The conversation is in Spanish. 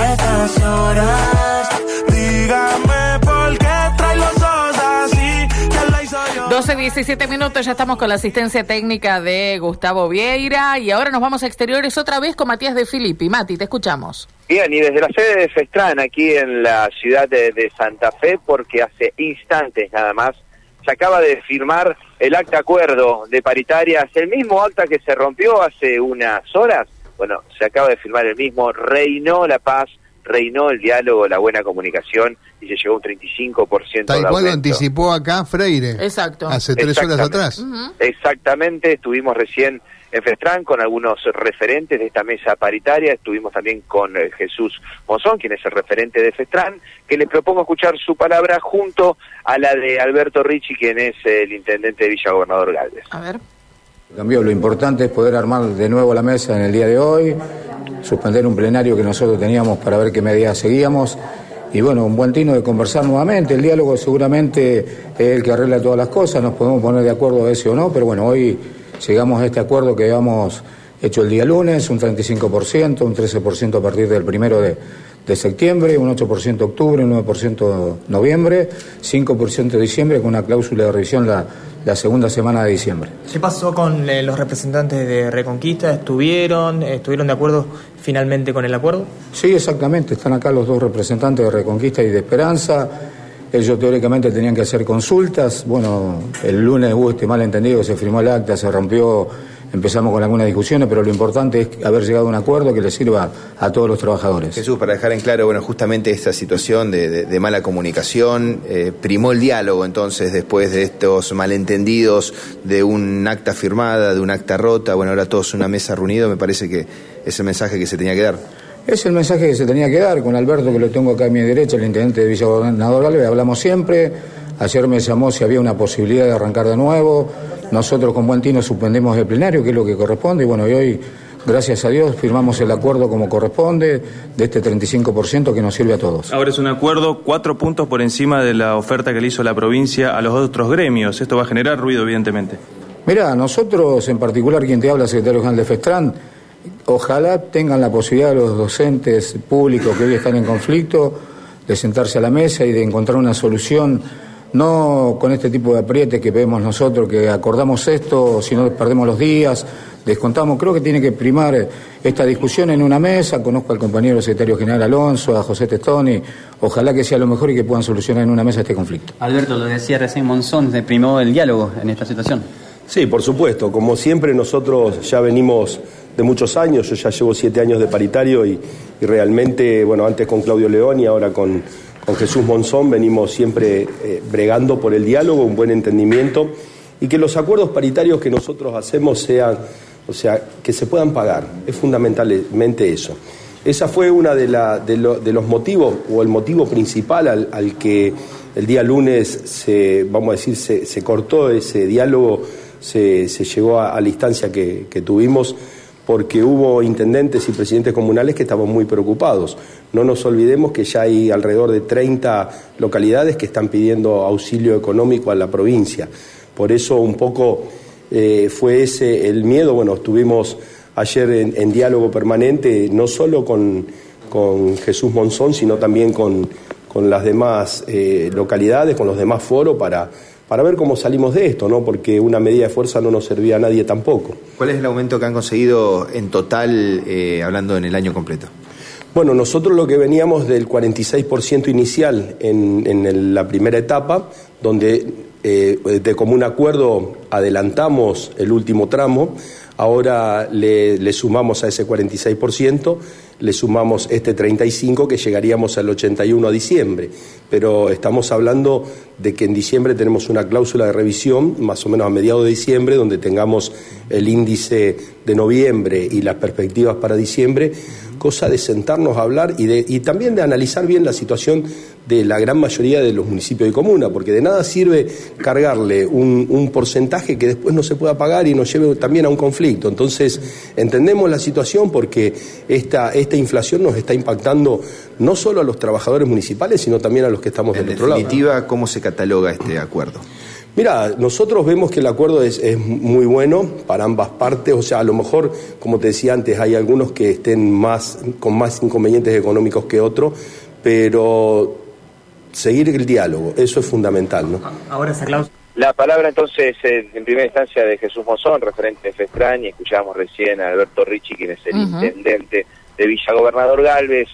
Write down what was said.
a estas horas. Dígame por qué trae los ojos así. La hizo yo. 12, 17 minutos, ya estamos con la asistencia técnica de Gustavo Vieira y ahora nos vamos a exteriores otra vez con Matías de Filippi. Mati, te escuchamos. Bien, y desde la sede de Festran, aquí en la ciudad de, de Santa Fe, porque hace instantes nada más se acaba de firmar el acta acuerdo de paritarias, el mismo acta que se rompió hace unas horas. Bueno, se acaba de firmar el mismo, reinó la paz, reinó el diálogo, la buena comunicación y se llegó a un 35% Tal cual lo anticipó acá Freire. Exacto. Hace tres horas Exactamente. atrás. Exactamente, estuvimos recién en Festran con algunos referentes de esta mesa paritaria, estuvimos también con eh, Jesús Monzón, quien es el referente de Festran, que les propongo escuchar su palabra junto a la de Alberto Ricci, quien es el intendente de Villa Gobernador Galvez. A ver. Cambió. Lo importante es poder armar de nuevo la mesa en el día de hoy, suspender un plenario que nosotros teníamos para ver qué medidas seguíamos. Y bueno, un buen tino de conversar nuevamente. El diálogo seguramente es el que arregla todas las cosas, nos podemos poner de acuerdo a ese o no, pero bueno, hoy llegamos a este acuerdo que habíamos hecho el día lunes, un 35%, un 13% a partir del primero de, de septiembre, un 8% octubre, un 9% noviembre, 5% diciembre con una cláusula de revisión la, la segunda semana de diciembre. ¿Qué pasó con eh, los representantes de Reconquista? ¿Estuvieron? ¿Estuvieron de acuerdo finalmente con el acuerdo? Sí, exactamente. Están acá los dos representantes de Reconquista y de Esperanza. Ellos teóricamente tenían que hacer consultas. Bueno, el lunes hubo este malentendido, se firmó el acta, se rompió, empezamos con algunas discusiones, pero lo importante es haber llegado a un acuerdo que le sirva a todos los trabajadores. Jesús, para dejar en claro, bueno, justamente esta situación de, de- de mala comunicación, eh, primó el diálogo entonces después de estos malentendidos de un acta firmada, de un acta rota, bueno, ahora todos una mesa reunido, me parece que es el mensaje que se tenía que dar. Es el mensaje que se tenía que dar con Alberto, que lo tengo acá a mi derecha, el intendente de Villa Gobernador. Hablamos siempre. Ayer me llamó si había una posibilidad de arrancar de nuevo. Nosotros con buen tino suspendemos el plenario, que es lo que corresponde. Y bueno, y hoy, gracias a Dios, firmamos el acuerdo como corresponde de este 35% que nos sirve a todos. Ahora es un acuerdo cuatro puntos por encima de la oferta que le hizo la provincia a los otros gremios. Esto va a generar ruido, evidentemente. Mira, nosotros, en particular quien te habla, secretario general de FESTRAN, ojalá tengan la posibilidad los docentes públicos que hoy están en conflicto de sentarse a la mesa y de encontrar una solución, no con este tipo de apriete que vemos nosotros, que acordamos esto, si no perdemos los días, descontamos. Creo que tiene que primar esta discusión en una mesa. Conozco al compañero secretario general Alonso, a José Testoni. Ojalá que sea lo mejor y que puedan solucionar en una mesa este conflicto. Alberto, lo decía recién Monzón, se primó el diálogo en esta situación. Sí, por supuesto. Como siempre nosotros ya venimos de muchos años, yo ya llevo siete años de paritario y, y realmente, bueno, antes con Claudio León y ahora con, con Jesús Monzón venimos siempre eh, bregando por el diálogo, un buen entendimiento y que los acuerdos paritarios que nosotros hacemos sean, o sea, que se puedan pagar. Es fundamentalmente eso. Esa fue una de, la- de de los motivos, o el motivo principal al, que el día lunes se, vamos a decir, se, cortó ese diálogo, se, llegó a, la instancia que tuvimos, porque hubo intendentes y presidentes comunales que estaban muy preocupados. No nos olvidemos que ya hay alrededor de 30 localidades que están pidiendo auxilio económico a la provincia. Por eso un poco eh, fue ese el miedo. Bueno, estuvimos ayer en, diálogo permanente, no solo con, con Jesús Monzón, sino también con, con las demás eh, localidades, con los demás foros, para, para ver cómo salimos de esto, ¿no? porque una medida de fuerza no nos servía a nadie tampoco. ¿Cuál es el aumento que han conseguido en total, eh, hablando en el año completo? Bueno, nosotros lo que veníamos del 46% inicial en, en el- la primera etapa, donde eh, de común acuerdo adelantamos el último tramo, ahora le, le sumamos a ese 46%, le sumamos este 35% que llegaríamos al 81 a diciembre. Pero estamos hablando de que en diciembre tenemos una cláusula de revisión, más o menos a mediados de diciembre, donde tengamos el índice de noviembre y las perspectivas para diciembre, cosa de sentarnos a hablar y, y también de analizar bien la situación de la gran mayoría de los municipios de comuna, porque de nada sirve cargarle un, porcentaje que después no se pueda pagar y nos lleve también a un conflicto. Entonces, entendemos la situación porque esta inflación nos está impactando no solo a los trabajadores municipales, sino también a los que estamos En del otro lado. definitiva, ¿cómo se cataloga este acuerdo? Mira, nosotros vemos que el acuerdo es, es, muy bueno para ambas partes, o sea, a lo mejor, como te decía antes, hay algunos que estén más con más inconvenientes económicos que otros, pero seguir el diálogo, eso es fundamental, ¿no? Ahora cláusula. La palabra entonces en primera instancia de Jesús Monzón, referente de y escuchábamos recién a Alberto Ricci, quien es el uh -huh. intendente de Villa Gobernador Galvez.